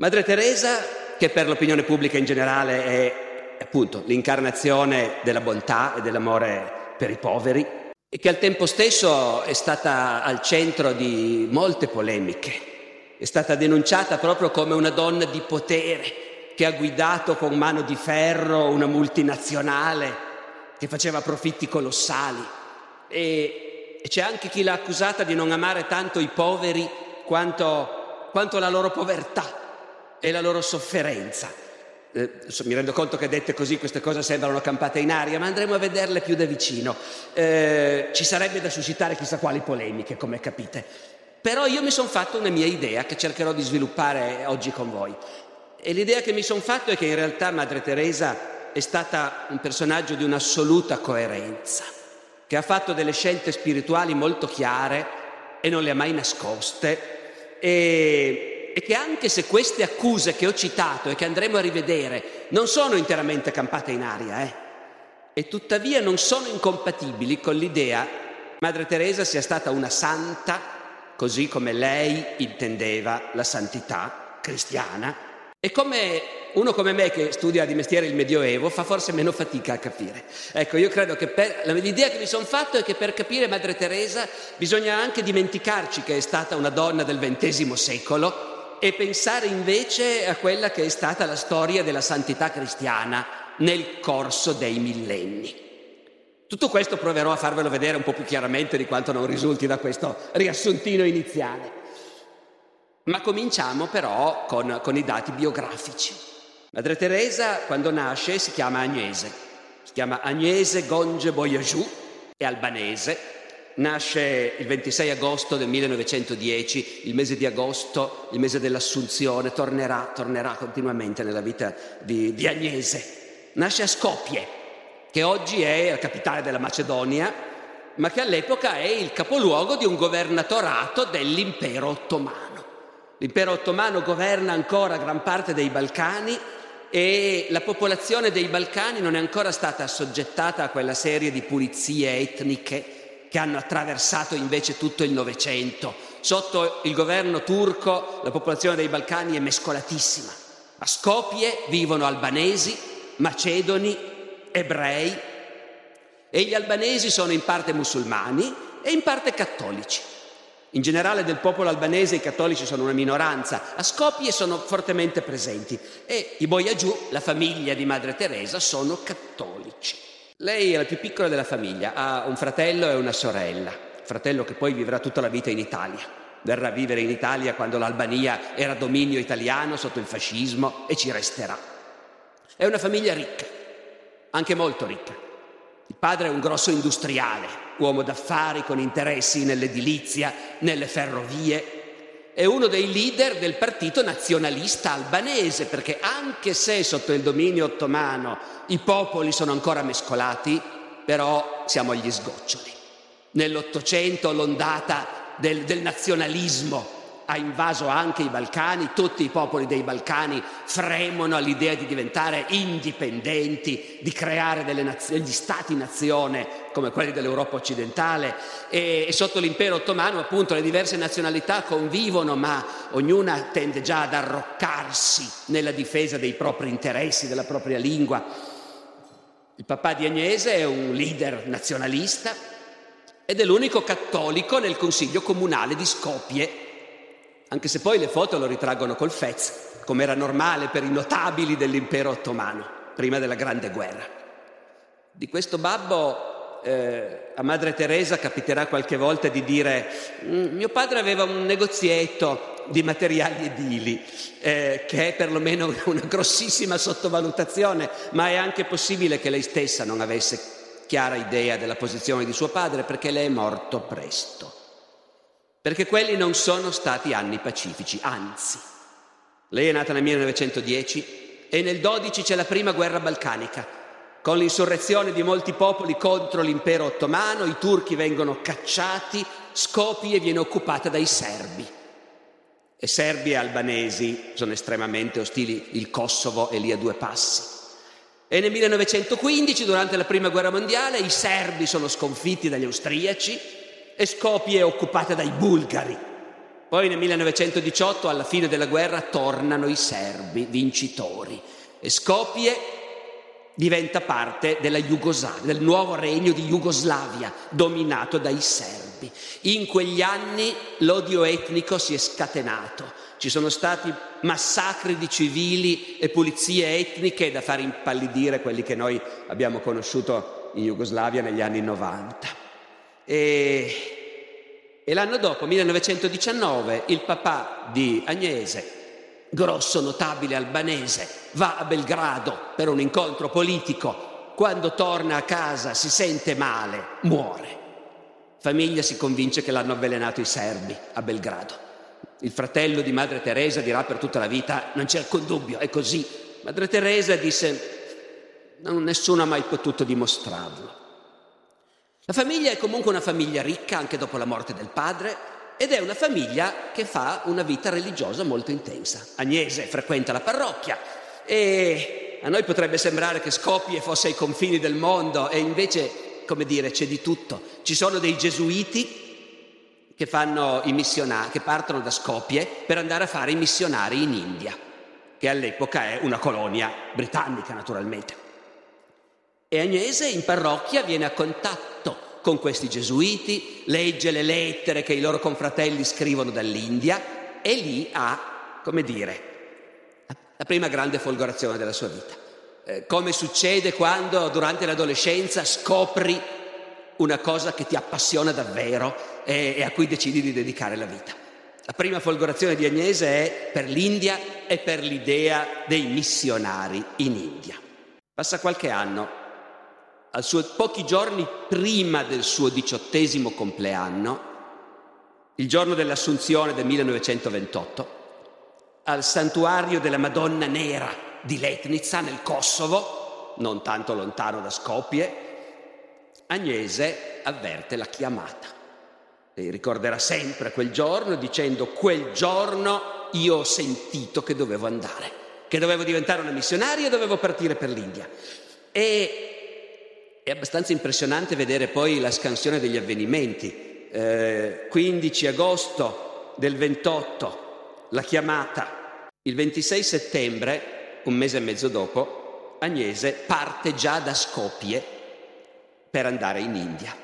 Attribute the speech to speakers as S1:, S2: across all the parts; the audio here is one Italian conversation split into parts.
S1: Madre Teresa, che per l'opinione pubblica in generale è appunto l'incarnazione della bontà e dell'amore per i poveri, e che al tempo stesso è stata al centro di molte polemiche, è stata denunciata proprio come una donna di potere che ha guidato con mano di ferro una multinazionale che faceva profitti colossali. E, c'è anche chi l'ha accusata di non amare tanto i poveri quanto, quanto la loro povertà e la loro sofferenza. Eh, mi rendo conto che dette così queste cose sembrano campate in aria, ma andremo a vederle più da vicino. Eh, ci sarebbe da suscitare chissà quali polemiche, come capite. Però io mi sono fatto una mia idea che cercherò di sviluppare oggi con voi. E l'idea che mi sono fatto è che in realtà Madre Teresa è stata un personaggio di un'assoluta coerenza, che ha fatto delle scelte spirituali molto chiare e non le ha mai nascoste e e che anche se queste accuse che ho citato e che andremo a rivedere non sono interamente campate in aria, eh, e tuttavia non sono incompatibili con l'idea che Madre Teresa sia stata una santa, così come lei intendeva la santità cristiana, e come uno come me che studia di mestiere il Medioevo fa forse meno fatica a capire. Ecco, io credo che per, l'idea che mi sono fatto è che per capire Madre Teresa bisogna anche dimenticarci che è stata una donna del XX secolo e pensare invece a quella che è stata la storia della santità cristiana nel corso dei millenni. Tutto questo proverò a farvelo vedere un po' più chiaramente di quanto non risulti da questo riassuntino iniziale. Ma cominciamo però con, con i dati biografici. Madre Teresa, quando nasce, si chiama Agnese. Si chiama Agnese Gonge Boyajou, è albanese, Nasce il 26 agosto del 1910, il mese di agosto, il mese dell'Assunzione, tornerà, tornerà continuamente nella vita di, di Agnese. Nasce a Skopje, che oggi è la capitale della Macedonia, ma che all'epoca è il capoluogo di un governatorato dell'impero ottomano. L'impero ottomano governa ancora gran parte dei Balcani e la popolazione dei Balcani non è ancora stata assoggettata a quella serie di pulizie etniche che hanno attraversato invece tutto il Novecento. Sotto il governo turco la popolazione dei Balcani è mescolatissima. A Skopje vivono albanesi, macedoni, ebrei e gli albanesi sono in parte musulmani e in parte cattolici. In generale del popolo albanese i cattolici sono una minoranza, a Skopje sono fortemente presenti e i Boyagiù, la famiglia di Madre Teresa, sono cattolici. Lei è la più piccola della famiglia, ha un fratello e una sorella, fratello che poi vivrà tutta la vita in Italia. Verrà a vivere in Italia quando l'Albania era dominio italiano sotto il fascismo e ci resterà. È una famiglia ricca, anche molto ricca. Il padre è un grosso industriale, uomo d'affari con interessi nell'edilizia, nelle ferrovie, è uno dei leader del partito nazionalista albanese, perché anche se sotto il dominio ottomano i popoli sono ancora mescolati, però siamo agli sgoccioli. Nell'Ottocento l'ondata del, del nazionalismo ha invaso anche i Balcani, tutti i popoli dei Balcani fremono all'idea di diventare indipendenti, di creare naz- degli stati-nazione come quelli dell'Europa occidentale e, e, sotto l'impero ottomano appunto le diverse nazionalità convivono ma ognuna tende già ad arroccarsi nella difesa dei propri interessi, della propria lingua. Il papà di Agnese è un leader nazionalista ed è l'unico cattolico nel consiglio comunale di Skopje anche se poi le foto lo ritraggono col Fez, come era normale per i notabili dell'impero ottomano, prima della Grande Guerra. Di questo babbo eh, a Madre Teresa capiterà qualche volta di dire mm, mio padre aveva un negozietto di materiali edili, eh, che è perlomeno una grossissima sottovalutazione, ma è anche possibile che lei stessa non avesse chiara idea della posizione di suo padre perché lei è morto presto perché quelli non sono stati anni pacifici, anzi. Lei è nata nel 1910 e nel 12 c'è la prima guerra balcanica, con l'insurrezione di molti popoli contro l'impero ottomano, i turchi vengono cacciati, Skopje viene occupata dai serbi. E serbi e albanesi sono estremamente ostili, il Kosovo è lì a due passi. E nel 1915, durante la prima guerra mondiale, i serbi sono sconfitti dagli austriaci e Skopje è occupata dai bulgari. Poi nel 1918, alla fine della guerra, tornano i serbi vincitori e Skopje diventa parte del nuovo regno di Jugoslavia dominato dai serbi. In quegli anni l'odio etnico si è scatenato, ci sono stati massacri di civili e pulizie etniche da fare impallidire quelli che noi abbiamo conosciuto in Jugoslavia negli anni 90. E, e l'anno dopo, 1919, il papà di Agnese grosso notabile albanese, va a Belgrado per un incontro politico, quando torna a casa si sente male, muore. Famiglia si convince che l'hanno avvelenato i serbi a Belgrado. Il fratello di Madre Teresa dirà per tutta la vita, non c'è alcun dubbio, è così. Madre Teresa disse, nessuno ha mai potuto dimostrarlo. La famiglia è comunque una famiglia ricca anche dopo la morte del padre, ed è una famiglia che fa una vita religiosa molto intensa. Agnese frequenta la parrocchia e a noi potrebbe sembrare che Skopje fosse ai confini del mondo e invece, come dire, c'è di tutto. Ci sono dei gesuiti che, che partono da Skopje per andare a fare i missionari in India, che all'epoca è una colonia britannica naturalmente. E Agnese in parrocchia viene a contatto con questi gesuiti, legge le lettere che i loro confratelli scrivono dall'India e lì ha, come dire, la prima grande folgorazione della sua vita. Eh, come succede quando durante l'adolescenza scopri una cosa che ti appassiona davvero e, e a cui decidi di dedicare la vita. La prima folgorazione di Agnese è per l'India e per l'idea dei missionari in India. Passa qualche anno suo, pochi giorni prima del suo diciottesimo compleanno, il giorno dell'Assunzione del 1928, al santuario della Madonna Nera di Letnica nel Kosovo, non tanto lontano da Skopje, Agnese avverte la chiamata. E ricorderà sempre quel giorno dicendo quel giorno io ho sentito che dovevo andare, che dovevo diventare una missionaria e dovevo partire per l'India. E è abbastanza impressionante vedere poi la scansione degli avvenimenti. Eh, 15 agosto del 28, la chiamata. Il 26 settembre, un mese e mezzo dopo, Agnese parte già da Skopje per andare in India.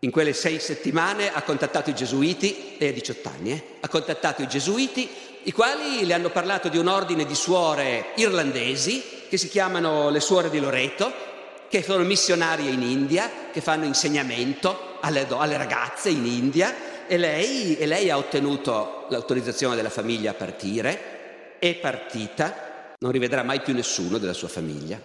S1: In quelle sei settimane ha contattato i gesuiti, e ha 18 anni, eh, ha contattato i gesuiti, i quali le hanno parlato di un ordine di suore irlandesi che si chiamano le suore di Loreto, che sono missionarie in India, che fanno insegnamento alle, alle ragazze in India e lei, e lei ha ottenuto l'autorizzazione della famiglia a partire, è partita, non rivedrà mai più nessuno della sua famiglia.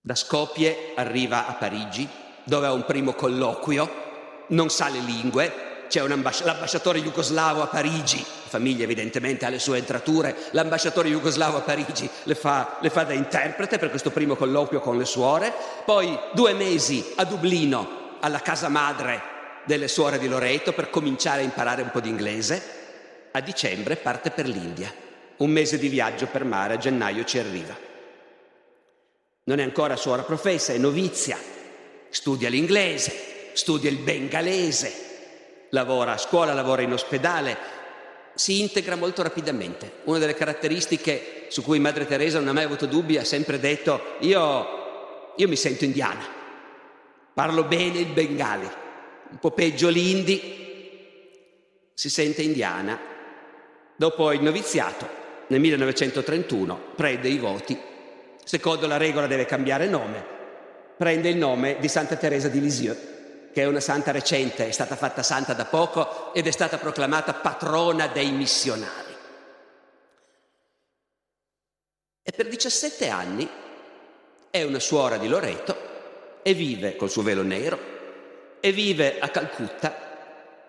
S1: Da Skopje arriva a Parigi, dove ha un primo colloquio, non sa le lingue, c'è l'ambasciatore jugoslavo a Parigi, la famiglia evidentemente ha le sue entrature, l'ambasciatore jugoslavo a Parigi le fa, le fa da interprete per questo primo colloquio con le suore, poi due mesi a Dublino alla casa madre delle suore di Loreto per cominciare a imparare un po' di inglese, a dicembre parte per l'India, un mese di viaggio per mare, a gennaio ci arriva. Non è ancora suora professa, è novizia, studia l'inglese, studia il bengalese, lavora a scuola, lavora in ospedale, si integra molto rapidamente. Una delle caratteristiche su cui Madre Teresa non ha mai avuto dubbi ha sempre detto io, io mi sento indiana, parlo bene il bengali, un po' peggio l'indi, si sente indiana. Dopo il noviziato, nel 1931, prende i voti, secondo la regola deve cambiare nome, prende il nome di Santa Teresa di Lisieux che è una santa recente, è stata fatta santa da poco ed è stata proclamata patrona dei missionari. E per 17 anni è una suora di Loreto e vive col suo velo nero e vive a Calcutta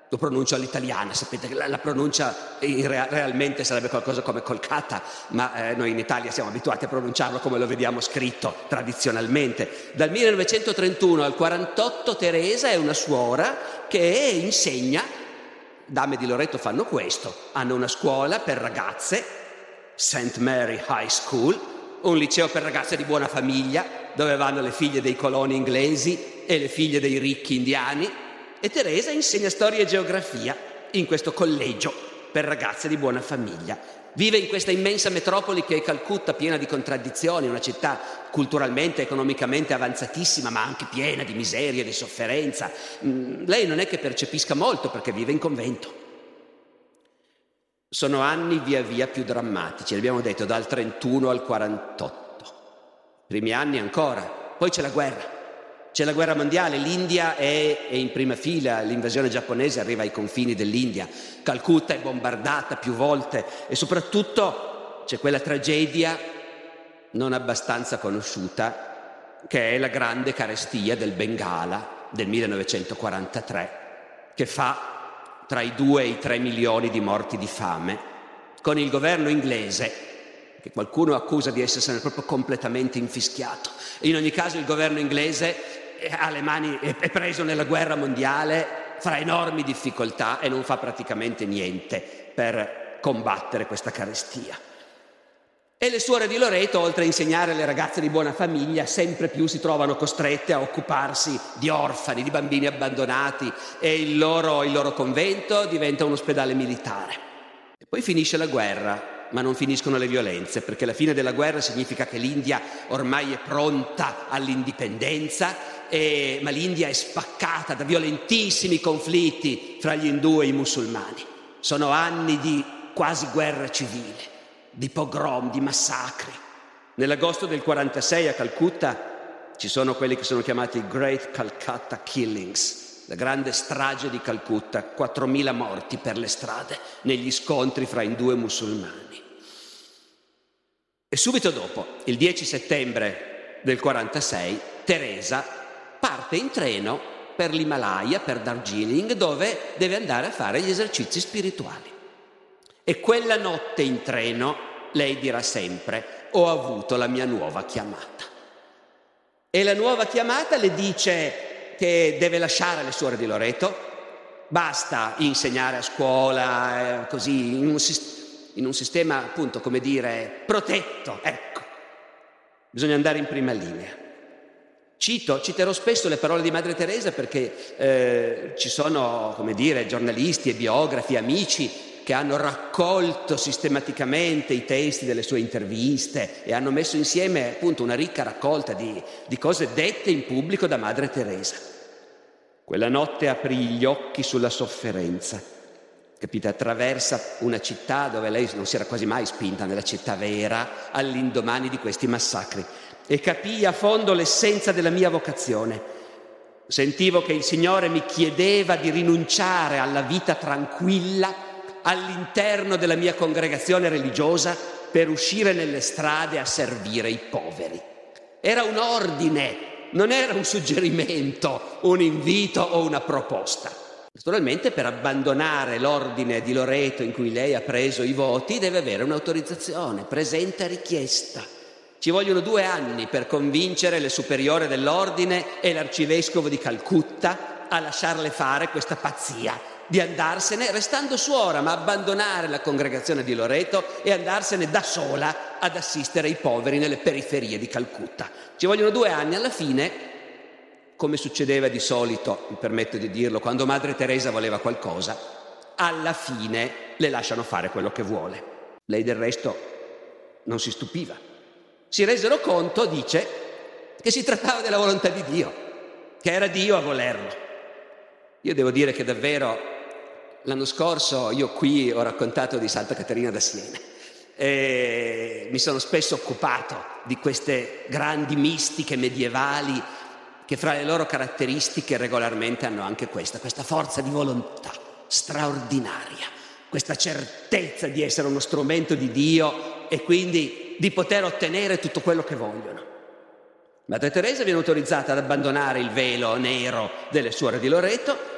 S1: lo pronuncio all'italiana, sapete che la, la pronuncia rea, realmente sarebbe qualcosa come Kolkata, ma eh, noi in Italia siamo abituati a pronunciarlo come lo vediamo scritto tradizionalmente. Dal 1931 al 48 Teresa è una suora che insegna, dame di Loreto fanno questo, hanno una scuola per ragazze, St. Mary High School, un liceo per ragazze di buona famiglia, dove vanno le figlie dei coloni inglesi e le figlie dei ricchi indiani, e Teresa insegna storia e geografia in questo collegio per ragazze di buona famiglia. Vive in questa immensa metropoli che è Calcutta, piena di contraddizioni, una città culturalmente, economicamente avanzatissima, ma anche piena di miseria, di sofferenza. Mm, lei non è che percepisca molto perché vive in convento. Sono anni via via più drammatici, l'abbiamo detto, dal 31 al 48. Primi anni ancora, poi c'è la guerra. C'è la guerra mondiale, l'India è, è, in prima fila, l'invasione giapponese arriva ai confini dell'India, Calcutta è bombardata più volte e soprattutto c'è quella tragedia non abbastanza conosciuta che è la grande carestia del Bengala del 1943 che fa tra i 2 e i 3 milioni di morti di fame, con il governo inglese, che qualcuno accusa di essersene proprio completamente infischiato. In ogni caso il governo inglese ha le mani, è preso nella guerra mondiale fra enormi difficoltà e non fa praticamente niente per combattere questa carestia. E le suore di Loreto, oltre a insegnare alle ragazze di buona famiglia, sempre più si trovano costrette a occuparsi di orfani, di bambini abbandonati e il loro, il loro convento diventa un ospedale militare. E poi finisce la guerra, ma non finiscono le violenze, perché la fine della guerra significa che l'India ormai è pronta all'indipendenza, e, ma l'India è spaccata da violentissimi conflitti fra gli indù e i musulmani. Sono anni di quasi guerra civile di pogrom, di massacri. Nell'agosto del 46 a Calcutta ci sono quelli che sono chiamati Great Calcutta Killings, la grande strage di Calcutta, 4.000 morti per le strade negli scontri fra indù e musulmani. E subito dopo, il 10 settembre del 46, Teresa parte in treno per l'Himalaya, per Darjeeling, dove deve andare a fare gli esercizi spirituali. E quella notte in treno lei dirà sempre, ho avuto la mia nuova chiamata. E la nuova chiamata le dice che deve lasciare le suore di Loreto, basta insegnare a scuola, eh, così, in un, in un sistema appunto, come dire, protetto, ecco. Bisogna andare in prima linea. Cito, citerò spesso le parole di Madre Teresa perché eh, ci sono, come dire, giornalisti e biografi, amici che hanno raccolto sistematicamente i testi delle sue interviste e hanno messo insieme appunto una ricca raccolta di, di cose dette in pubblico da Madre Teresa. Quella notte aprì gli occhi sulla sofferenza, capite, attraversa una città dove lei non si era quasi mai spinta nella città vera all'indomani di questi massacri e capì a fondo l'essenza della mia vocazione. Sentivo che il Signore mi chiedeva di rinunciare alla vita tranquilla all'interno della mia congregazione religiosa per uscire nelle strade a servire i poveri. Era un ordine, non era un suggerimento, un invito o una proposta. Naturalmente per abbandonare l'ordine di Loreto in cui lei ha preso i voti deve avere un'autorizzazione, presenta richiesta. Ci vogliono due anni per convincere le superiore dell'ordine e l'arcivescovo di Calcutta a lasciarle fare questa pazzia di andarsene, restando suora, ma abbandonare la congregazione di Loreto e andarsene da sola ad assistere i poveri nelle periferie di Calcutta. Ci vogliono due anni, alla fine, come succedeva di solito, mi permetto di dirlo, quando Madre Teresa voleva qualcosa, alla fine le lasciano fare quello che vuole. Lei del resto non si stupiva. Si resero conto, dice, che si trattava della volontà di Dio, che era Dio a volerlo. Io devo dire che davvero L'anno scorso io qui ho raccontato di Santa Caterina da Siena e mi sono spesso occupato di queste grandi mistiche medievali che fra le loro caratteristiche regolarmente hanno anche questa, questa forza di volontà straordinaria, questa certezza di essere uno strumento di Dio e quindi di poter ottenere tutto quello che vogliono. Madre Teresa viene autorizzata ad abbandonare il velo nero delle suore di Loreto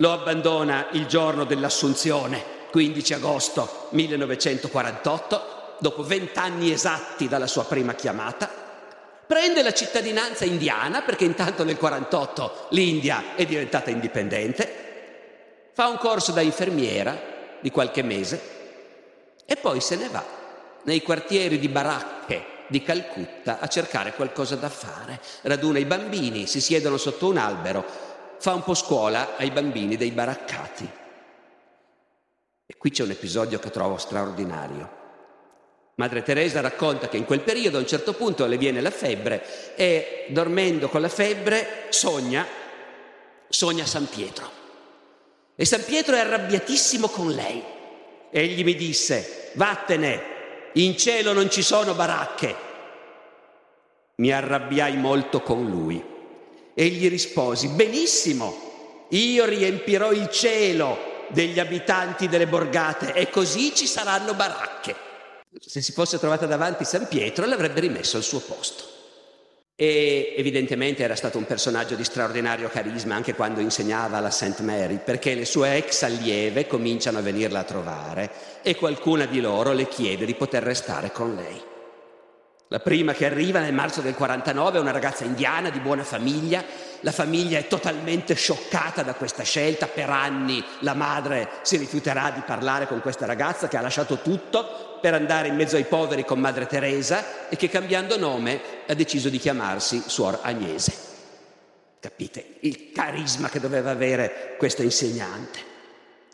S1: lo abbandona il giorno dell'Assunzione, 15 agosto 1948, dopo vent'anni esatti dalla sua prima chiamata, prende la cittadinanza indiana perché intanto nel 1948 l'India è diventata indipendente, fa un corso da infermiera di qualche mese e poi se ne va nei quartieri di baracche di Calcutta a cercare qualcosa da fare. Raduna i bambini, si siedono sotto un albero fa un po' scuola ai bambini dei baraccati. E Qui c'è un episodio che trovo straordinario. Madre Teresa racconta che in quel periodo a un certo punto le viene la febbre e dormendo con la febbre sogna, sogna San Pietro. E San Pietro è arrabbiatissimo con lei. Egli mi disse, vattene, in cielo non ci sono baracche. Mi arrabbiai molto con lui. Egli risposi, benissimo, io riempirò il cielo degli abitanti delle borgate e così ci saranno baracche se si fosse trovata davanti San Pietro l'avrebbe rimesso al suo posto. E evidentemente era stato un personaggio di straordinario carisma anche quando insegnava alla St. Mary, perché le sue ex allieve cominciano a venirla a trovare e qualcuna di loro le chiede di poter restare con lei. La prima che arriva nel marzo del 49 è una ragazza indiana di buona famiglia. La famiglia è totalmente scioccata da questa scelta. Per anni la madre si rifiuterà di parlare con questa ragazza che ha lasciato tutto per andare in mezzo ai poveri con Madre Teresa e che cambiando nome ha deciso di chiamarsi Suor Agnese. Capite il carisma che doveva avere questa insegnante.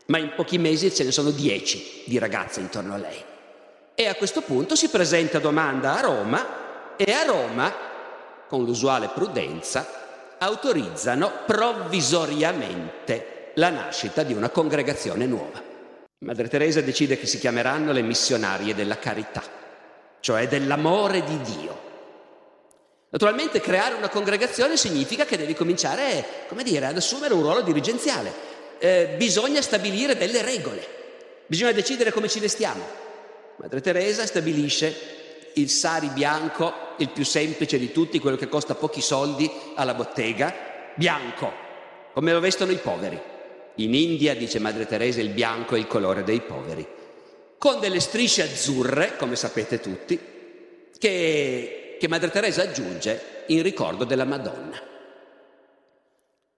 S1: Ma in pochi mesi ce ne sono dieci di ragazze intorno a lei. E a questo punto si presenta domanda a Roma e a Roma, con l'usuale prudenza, autorizzano provvisoriamente la nascita di una congregazione nuova. Madre Teresa decide che si chiameranno le missionarie della carità, cioè dell'amore di Dio. Naturalmente creare una congregazione significa che devi cominciare, come dire, ad assumere un ruolo dirigenziale. Eh, bisogna stabilire delle regole, bisogna decidere come ci vestiamo, Madre Teresa stabilisce il sari bianco, il più semplice di tutti, quello che costa pochi soldi alla bottega, bianco, come lo vestono i poveri. In India, dice Madre Teresa, il bianco è il colore dei poveri, con delle strisce azzurre, come sapete tutti, che, che Madre Teresa aggiunge in ricordo della Madonna.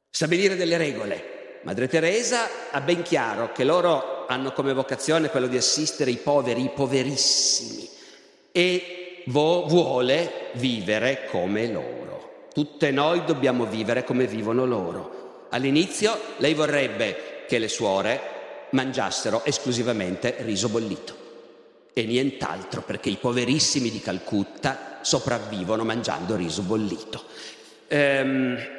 S1: Stabilire delle regole. Madre Teresa ha ben chiaro che loro hanno come vocazione quello di assistere i poveri, i poverissimi e vuole vivere come loro. Tutte noi dobbiamo vivere come vivono loro. All'inizio lei vorrebbe che le suore mangiassero esclusivamente riso bollito e nient'altro perché i poverissimi di Calcutta sopravvivono mangiando riso bollito. Ehm,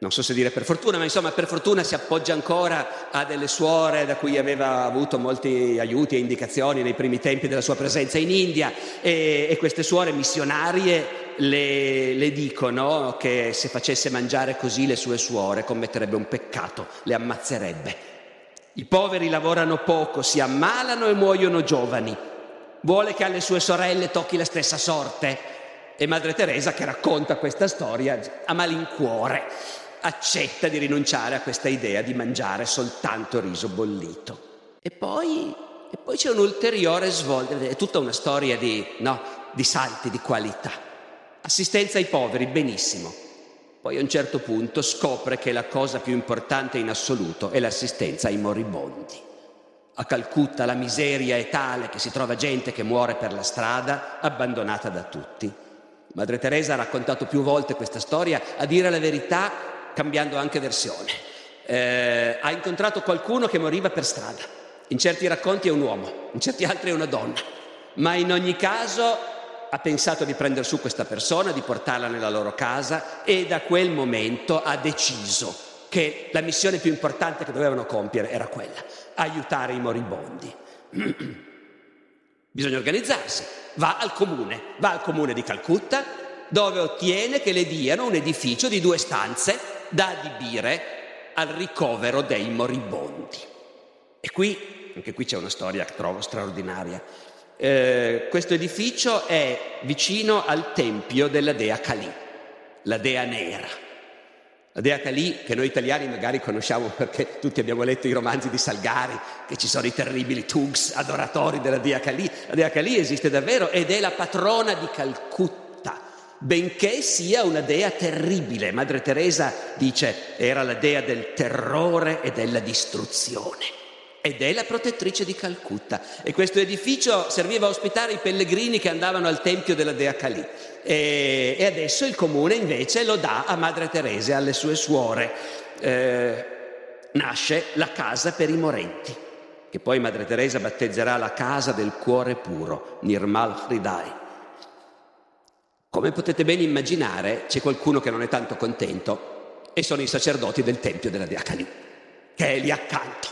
S1: non so se dire per fortuna, ma insomma per fortuna si appoggia ancora a delle suore da cui aveva avuto molti aiuti e indicazioni nei primi tempi della sua presenza in India e, e queste suore missionarie le, le, dicono che se facesse mangiare così le sue suore commetterebbe un peccato, le ammazzerebbe. I poveri lavorano poco, si ammalano e muoiono giovani. Vuole che alle sue sorelle tocchi la stessa sorte. E Madre Teresa, che racconta questa storia, a malincuore accetta di rinunciare a questa idea di mangiare soltanto riso bollito. E poi, e poi c'è un ulteriore svolta, è tutta una storia di, no, di salti di qualità. Assistenza ai poveri, benissimo. Poi a un certo punto scopre che la cosa più importante in assoluto è l'assistenza ai moribondi. A Calcutta la miseria è tale che si trova gente che muore per la strada, abbandonata da tutti. Madre Teresa ha raccontato più volte questa storia, a dire la verità cambiando anche versione. Eh, ha incontrato qualcuno che moriva per strada. In certi racconti è un uomo, in certi altri è una donna. Ma in ogni caso ha pensato di prendere su questa persona, di portarla nella loro casa e da quel momento ha deciso che la missione più importante che dovevano compiere era quella, aiutare i moribondi. Bisogna organizzarsi, va al comune, va al comune di Calcutta, dove ottiene che le diano un edificio di due stanze da adibire al ricovero dei moribondi. E qui, anche qui c'è una storia che trovo straordinaria. Eh, questo edificio è vicino al tempio della dea Kali, la dea nera. La dea Kali, che noi italiani magari conosciamo perché tutti abbiamo letto i romanzi di Salgari, che ci sono i terribili Tugs adoratori della dea Kali. La dea Kali esiste davvero ed è la patrona di Calcutta benché sia una dea terribile. Madre Teresa dice era la dea del terrore e della distruzione. Ed è la protettrice di Calcutta. E questo edificio serviva a ospitare i pellegrini che andavano al tempio della dea Kali. E, e adesso il comune invece lo dà a Madre Teresa e alle sue suore. Eh, nasce la casa per i morenti. che poi Madre Teresa battezzerà la casa del cuore puro, Nirmal Hridai. Come potete ben immaginare, c'è qualcuno che non è tanto contento e sono i sacerdoti del Tempio della Dea Kali, che è lì accanto.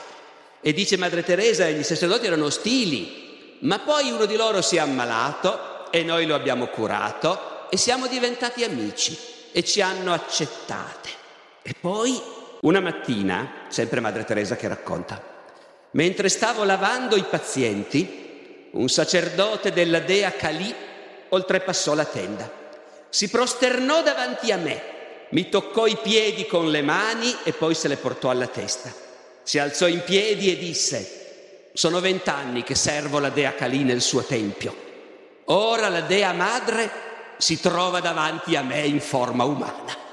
S1: E dice Madre Teresa, gli sacerdoti erano ostili, ma poi uno di loro si è ammalato e noi lo abbiamo curato e siamo diventati amici e ci hanno accettate. E poi una mattina, sempre Madre Teresa che racconta, mentre stavo lavando i pazienti, un sacerdote della dea Kali oltrepassò la tenda. Si prosternò davanti a me, mi toccò i piedi con le mani e poi se le portò alla testa. Si alzò in piedi e disse, sono vent'anni che servo la dea Kali nel suo tempio. Ora la dea madre si trova davanti a me in forma umana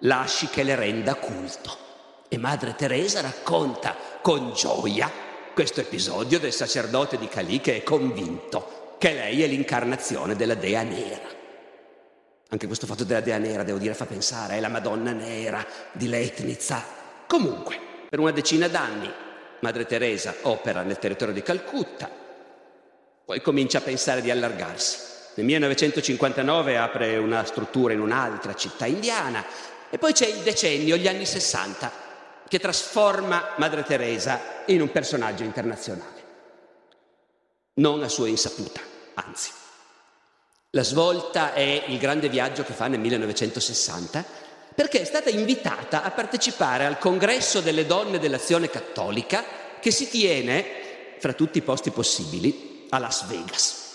S1: lasci che le renda culto. E Madre Teresa racconta con gioia questo episodio del sacerdote di Cali che è convinto che lei è l'incarnazione della Dea Nera. Anche questo fatto della Dea Nera, devo dire, fa pensare, è la Madonna Nera di Leitnitza. Comunque, per una decina d'anni Madre Teresa opera nel territorio di Calcutta, poi comincia a pensare di allargarsi. Nel 1959 apre una struttura in un'altra città indiana e poi c'è il decennio, gli anni 60, che trasforma Madre Teresa in un personaggio internazionale. Non a sua insaputa, anzi. La svolta è il grande viaggio che fa nel 1960 perché è stata invitata a partecipare al congresso delle donne dell'azione cattolica che si tiene, fra tutti i posti possibili, a Las Vegas.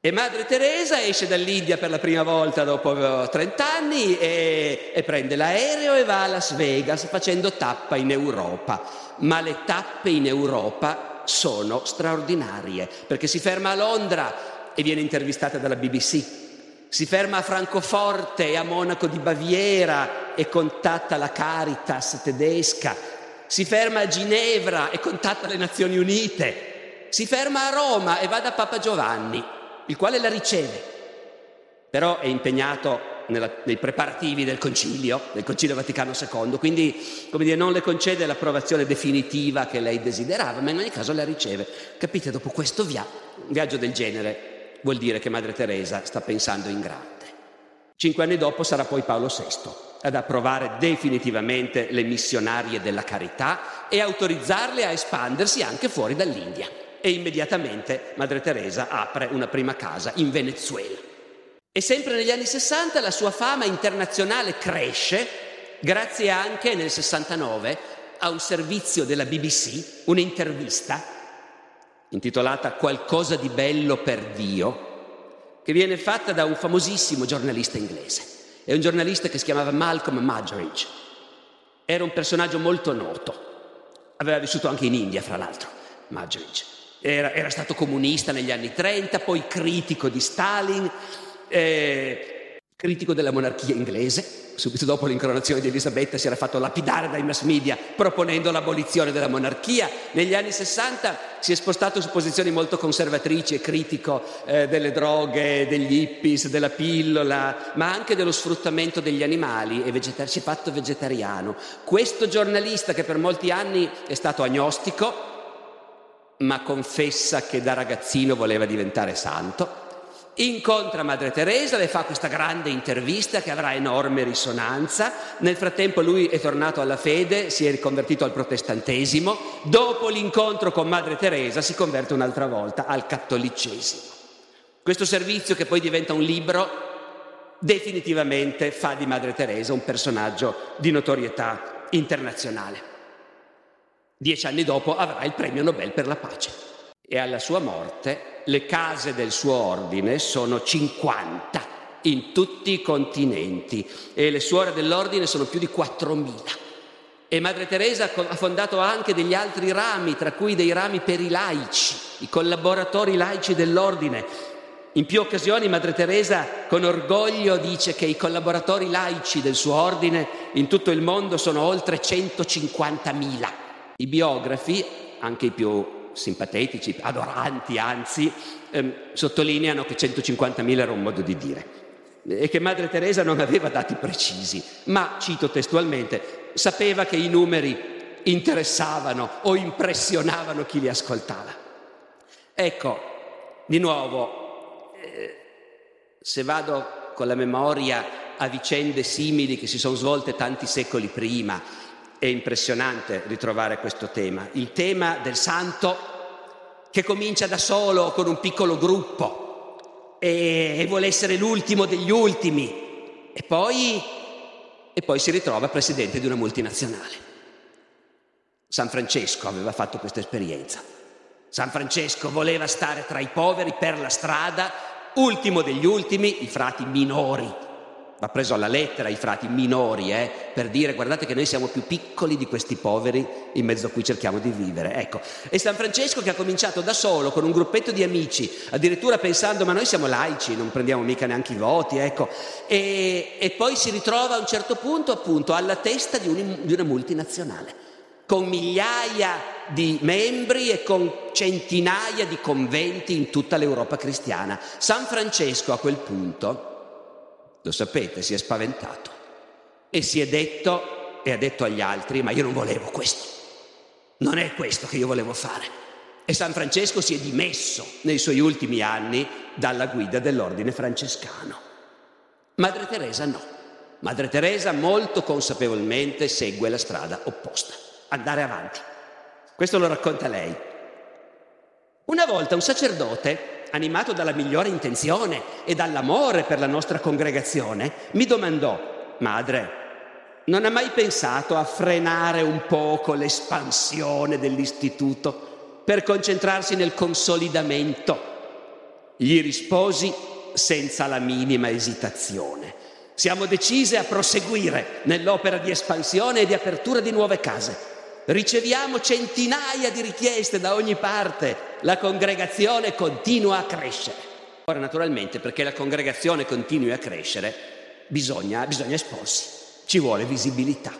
S1: E Madre Teresa esce dall'India per la prima volta dopo 30 anni e, e, prende l'aereo e va a Las Vegas facendo tappa in Europa. Ma le tappe in Europa sono straordinarie perché si ferma a Londra e viene intervistata dalla BBC. Si ferma a Francoforte e a Monaco di Baviera e contatta la Caritas tedesca. Si ferma a Ginevra e contatta le Nazioni Unite. Si ferma a Roma e va da Papa Giovanni il quale la riceve, però è impegnato nella, nei preparativi del concilio, del concilio Vaticano II, quindi come dire, non le concede l'approvazione definitiva che lei desiderava, ma in ogni caso la riceve. Capite, dopo questo via, viaggio del genere vuol dire che Madre Teresa sta pensando in grande. Cinque anni dopo sarà poi Paolo VI ad approvare definitivamente le missionarie della carità e autorizzarle a espandersi anche fuori dall'India e immediatamente Madre Teresa apre una prima casa in Venezuela. E sempre negli anni 60 la sua fama internazionale cresce, grazie anche nel 69 a un servizio della BBC, un'intervista intitolata Qualcosa di bello per Dio, che viene fatta da un famosissimo giornalista inglese. È un giornalista che si chiamava Malcolm Muggeridge. Era un personaggio molto noto. Aveva vissuto anche in India, fra l'altro, Muggeridge. Era, era, stato comunista negli anni 30, poi critico di Stalin, eh, critico della monarchia inglese. Subito dopo l'incoronazione di Elisabetta si era fatto lapidare dai mass media proponendo l'abolizione della monarchia. Negli anni 60 si è spostato su posizioni molto conservatrici e critico eh, delle droghe, degli hippies, della pillola, ma anche dello sfruttamento degli animali e vegetar- si è fatto vegetariano. Questo giornalista che per molti anni è stato agnostico, ma confessa che da ragazzino voleva diventare santo. Incontra Madre Teresa, le fa questa grande intervista che avrà enorme risonanza. Nel frattempo lui è tornato alla fede, si è riconvertito al protestantesimo. Dopo l'incontro con Madre Teresa si converte un'altra volta al cattolicesimo. Questo servizio che poi diventa un libro definitivamente fa di Madre Teresa un personaggio di notorietà internazionale. Dieci anni dopo avrà il premio Nobel per la pace. E alla sua morte le case del suo ordine sono 50 in tutti i continenti e le suore dell'ordine sono più di 4.000. E Madre Teresa ha fondato anche degli altri rami, tra cui dei rami per i laici, i collaboratori laici dell'ordine. In più occasioni Madre Teresa con orgoglio dice che i collaboratori laici del suo ordine in tutto il mondo sono oltre 150.000 i biografi, anche i più simpatetici, adoranti anzi, ehm, sottolineano che 150.000 era un modo di dire e che Madre Teresa non aveva dati precisi, ma, cito testualmente, sapeva che i numeri interessavano o impressionavano chi li ascoltava. Ecco, di nuovo, eh, se vado con la memoria a vicende simili che si sono svolte tanti secoli prima, è impressionante ritrovare questo tema, il tema del santo che comincia da solo con un piccolo gruppo e, e vuole essere l'ultimo degli ultimi e poi, e poi si ritrova presidente di una multinazionale. San Francesco aveva fatto questa esperienza. San Francesco voleva stare tra i poveri per la strada, ultimo degli ultimi, i frati minori. Va preso alla lettera i frati minori, eh, per dire guardate che noi siamo più piccoli di questi poveri in mezzo a cui cerchiamo di vivere. Ecco, e San Francesco che ha cominciato da solo, con un gruppetto di amici, addirittura pensando ma noi siamo laici, non prendiamo mica neanche i voti, ecco, e, e poi si ritrova a un certo punto appunto alla testa di, un, di una multinazionale con migliaia di membri e con centinaia di conventi in tutta l'Europa cristiana. San Francesco a quel punto, lo sapete, si è spaventato e si è detto e ha detto agli altri, ma io non volevo questo, non è questo che io volevo fare. E San Francesco si è dimesso nei suoi ultimi anni dalla guida dell'ordine francescano. Madre Teresa no. Madre Teresa molto consapevolmente segue la strada opposta andare avanti. Questo lo racconta lei. Una volta un sacerdote, animato dalla migliore intenzione e dall'amore per la nostra congregazione, mi domandò, Madre, non ha mai pensato a frenare un poco l'espansione dell'istituto per concentrarsi nel consolidamento? Gli risposi senza la minima esitazione. Siamo decise a proseguire nell'opera di espansione e di apertura di nuove case riceviamo centinaia di richieste da ogni parte, la congregazione continua a crescere. Ora naturalmente perché la congregazione continui a crescere bisogna, bisogna esporsi, ci vuole visibilità.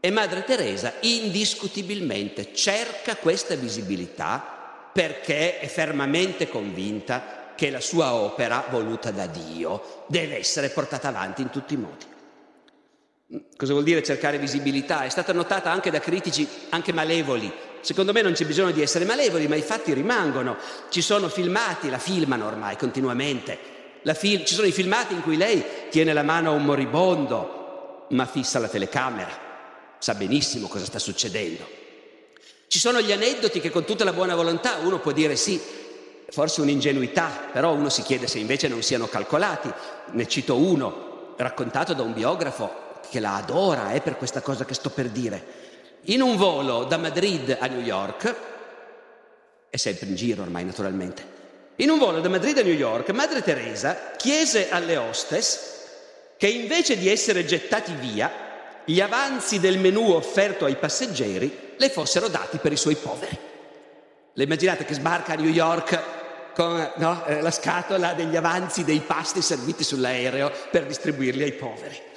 S1: E Madre Teresa indiscutibilmente cerca questa visibilità perché è fermamente convinta che la sua opera, voluta da Dio, deve essere portata avanti in tutti i modi. Cosa vuol dire cercare visibilità? È stata notata anche da critici anche malevoli. Secondo me non c'è bisogno di essere malevoli, ma i fatti rimangono. Ci sono filmati, la filmano ormai continuamente. Fil- ci sono i filmati in cui lei tiene la mano a un moribondo, ma fissa la telecamera. Sa benissimo cosa sta succedendo. Ci sono gli aneddoti che con tutta la buona volontà uno può dire sì, forse un'ingenuità, però uno si chiede se invece non siano calcolati. Ne cito uno, raccontato da un biografo che la adora eh, per questa cosa che sto per dire. In un volo da Madrid a New York, è sempre in giro ormai naturalmente, in un volo da Madrid a New York, Madre Teresa chiese alle hostess che invece di essere gettati via, gli avanzi del menù offerto ai passeggeri le fossero dati per i suoi poveri. Le immaginate che sbarca a New York con no, eh, la scatola degli avanzi dei pasti serviti sull'aereo per distribuirli ai poveri.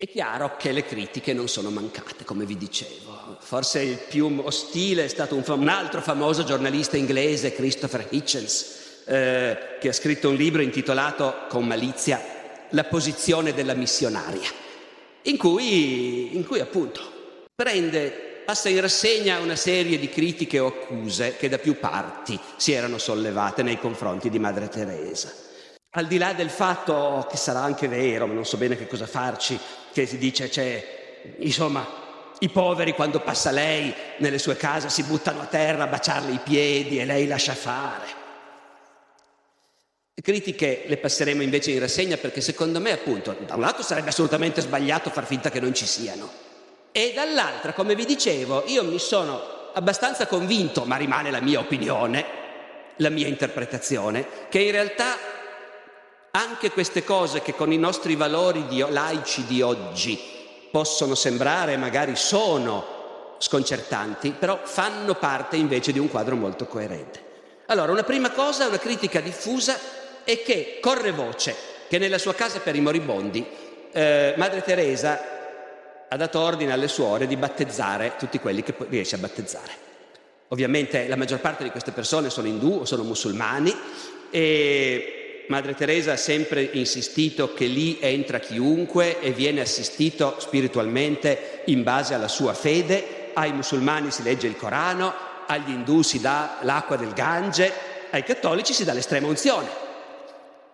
S1: È chiaro che le critiche non sono mancate, come vi dicevo. Forse il più ostile è stato un, un altro famoso giornalista inglese, Christopher Hitchens, eh, che ha scritto un libro intitolato con malizia La posizione della missionaria, in cui, in cui appunto prende, passa in rassegna una serie di critiche o accuse che da più parti si erano sollevate nei confronti di Madre Teresa. Al di là del fatto che sarà anche vero, ma non so bene che cosa farci, che si dice c'è, insomma, i poveri quando passa lei nelle sue case si buttano a terra a baciarle i piedi e lei lascia fare. Le critiche le passeremo invece in rassegna perché secondo me appunto da un lato sarebbe assolutamente sbagliato far finta che non ci siano e dall'altra, come vi dicevo, io mi sono abbastanza convinto, ma rimane la mia opinione, la mia interpretazione, che in realtà anche queste cose che con i nostri valori di, laici di oggi possono sembrare, magari sono sconcertanti, però fanno parte invece di un quadro molto coerente. Allora, una prima cosa, una critica diffusa è che corre voce che nella sua casa per i moribondi eh, Madre Teresa ha dato ordine alle suore di battezzare tutti quelli che riesce a battezzare. Ovviamente la maggior parte di queste persone sono indù o sono musulmani e Madre Teresa ha sempre insistito che lì entra chiunque e viene assistito spiritualmente in base alla sua fede ai musulmani si legge il Corano, agli indù si dà l'acqua del Gange, ai cattolici si dà l'estrema unzione.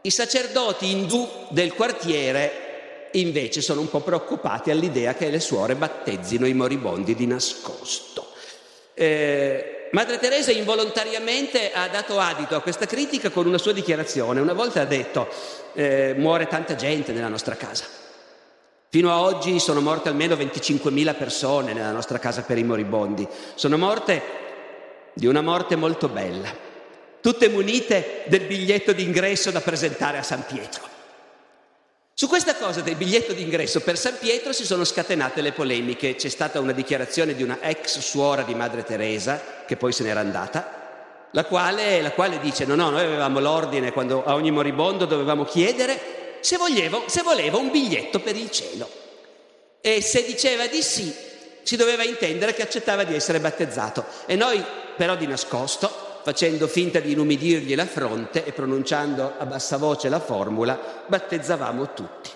S1: I sacerdoti indù del quartiere invece sono un po' preoccupati all'idea che le suore battezzino i moribondi di nascosto. Eh, Madre Teresa involontariamente ha dato adito a questa critica con una sua dichiarazione. Una volta ha detto, eh, muore tanta gente nella nostra casa. Fino a oggi sono morte almeno 25.000 persone nella nostra casa per i moribondi. Sono morte di una morte molto bella, tutte munite del biglietto d'ingresso da presentare a San Pietro. Su questa cosa del biglietto d'ingresso per San Pietro si sono scatenate le polemiche. C'è stata una dichiarazione di una ex suora di Madre Teresa, che poi se n'era andata, la quale, la quale dice: No, no, noi avevamo l'ordine quando a ogni moribondo dovevamo chiedere se, volevo, se voleva un biglietto per il cielo. E se diceva di sì, si doveva intendere che accettava di essere battezzato. E noi, però, di nascosto, facendo finta di inumidirgli la fronte e pronunciando a bassa voce la formula, battezzavamo tutti.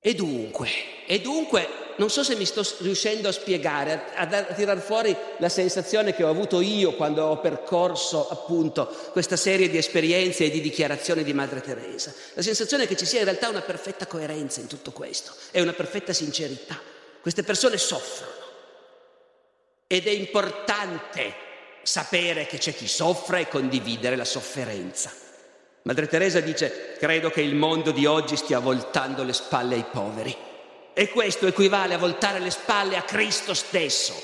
S1: E dunque, e dunque, non so se mi sto riuscendo a spiegare, a, a, tirar fuori la sensazione che ho avuto io quando ho percorso appunto questa serie di esperienze e di dichiarazioni di Madre Teresa. La sensazione che ci sia in realtà una perfetta coerenza in tutto questo e una perfetta sincerità. Queste persone soffrono ed è importante sapere che c'è chi soffre e condividere la sofferenza. Madre Teresa dice, credo che il mondo di oggi stia voltando le spalle ai poveri. E questo equivale a voltare le spalle a Cristo stesso.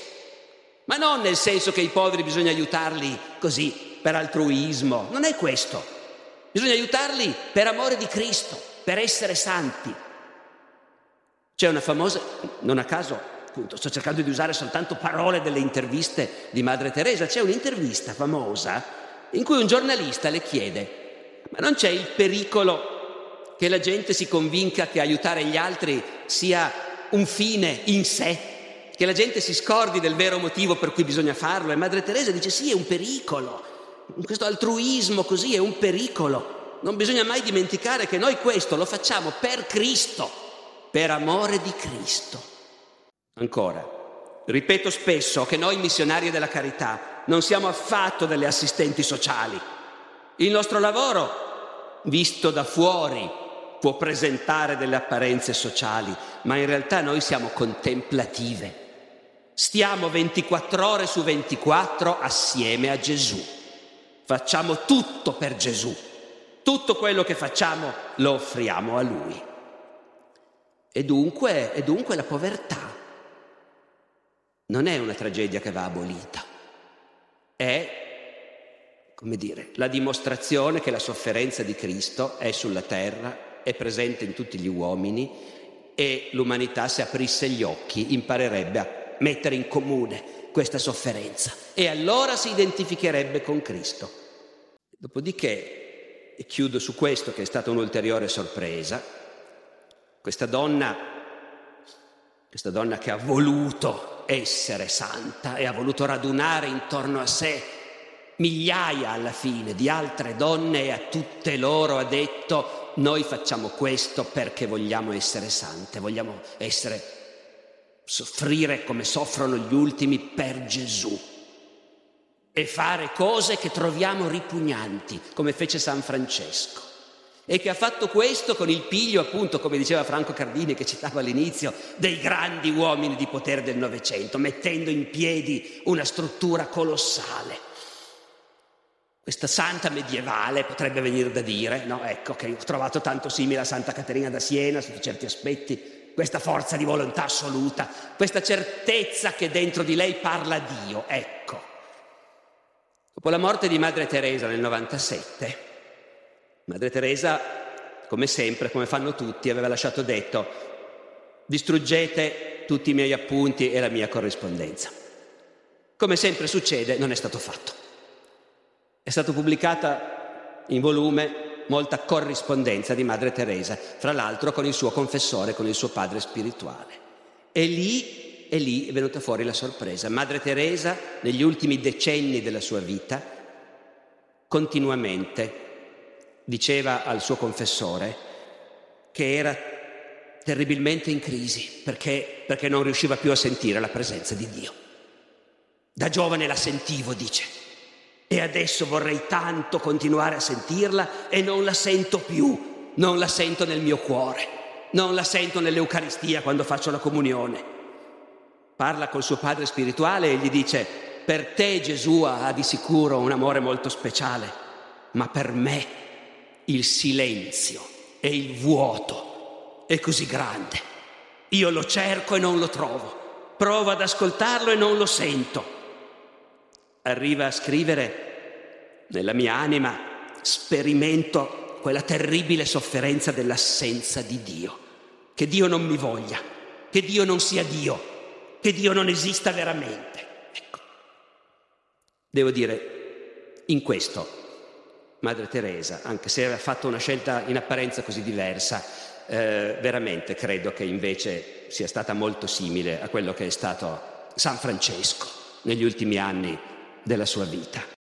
S1: Ma non nel senso che i poveri bisogna aiutarli così, per altruismo. Non è questo. Bisogna aiutarli per amore di Cristo, per essere santi. C'è una famosa, non a caso, appunto, sto cercando di usare soltanto parole delle interviste di Madre Teresa, c'è un'intervista famosa in cui un giornalista le chiede, ma non c'è il pericolo che la gente si convinca che aiutare gli altri sia un fine in sé, che la gente si scordi del vero motivo per cui bisogna farlo? E Madre Teresa dice sì, è un pericolo, questo altruismo così è un pericolo. Non bisogna mai dimenticare che noi questo lo facciamo per Cristo, per amore di Cristo. Ancora, ripeto spesso che noi missionari della carità non siamo affatto delle assistenti sociali. Il nostro lavoro, visto da fuori, può presentare delle apparenze sociali, ma in realtà noi siamo contemplative. Stiamo 24 ore su 24 assieme a Gesù. Facciamo tutto per Gesù. Tutto quello che facciamo lo offriamo a Lui. E dunque, e dunque la povertà non è una tragedia che va abolita, è, come dire, la dimostrazione che la sofferenza di Cristo è sulla terra, è presente in tutti gli uomini e l'umanità se aprisse gli occhi imparerebbe a mettere in comune questa sofferenza e allora si identificherebbe con Cristo. Dopodiché, e chiudo su questo che è stata un'ulteriore sorpresa, questa donna, questa donna che ha voluto essere santa e ha voluto radunare intorno a sé migliaia alla fine di altre donne e a tutte loro ha detto noi facciamo questo perché vogliamo essere sante, vogliamo essere, soffrire come soffrono gli ultimi per Gesù e fare cose che troviamo ripugnanti, come fece San Francesco e che ha fatto questo con il piglio, appunto, come diceva Franco Cardini che citava all'inizio, dei grandi uomini di potere del Novecento, mettendo in piedi una struttura colossale. Questa santa medievale potrebbe venire da dire, no? Ecco che ho trovato tanto simile a Santa Caterina da Siena sotto certi aspetti, questa forza di volontà assoluta, questa certezza che dentro di lei parla Dio, ecco. Dopo la morte di Madre Teresa nel 97, Madre Teresa, come sempre, come fanno tutti, aveva lasciato detto, distruggete tutti i miei appunti e la mia corrispondenza. Come sempre succede, non è stato fatto. È stata pubblicata in volume molta corrispondenza di Madre Teresa, fra l'altro con il suo confessore, con il suo padre spirituale. E lì, e lì è venuta fuori la sorpresa. Madre Teresa, negli ultimi decenni della sua vita, continuamente diceva al suo confessore che era terribilmente in crisi perché, perché non riusciva più a sentire la presenza di Dio. Da giovane la sentivo, dice, e adesso vorrei tanto continuare a sentirla e non la sento più, non la sento nel mio cuore, non la sento nell'Eucaristia quando faccio la comunione. Parla col suo padre spirituale e gli dice, per te Gesù ha di sicuro un amore molto speciale, ma per me il silenzio e il vuoto è così grande. Io lo cerco e non lo trovo, provo ad ascoltarlo e non lo sento. Arriva a scrivere, nella mia anima sperimento quella terribile sofferenza dell'assenza di Dio, che Dio non mi voglia, che Dio non sia Dio, che Dio non esista veramente. Ecco. Devo dire, in questo Madre Teresa, anche se aveva fatto una scelta in apparenza così diversa, eh, veramente credo che invece sia stata molto simile a quello che è stato San Francesco negli ultimi anni della sua vita.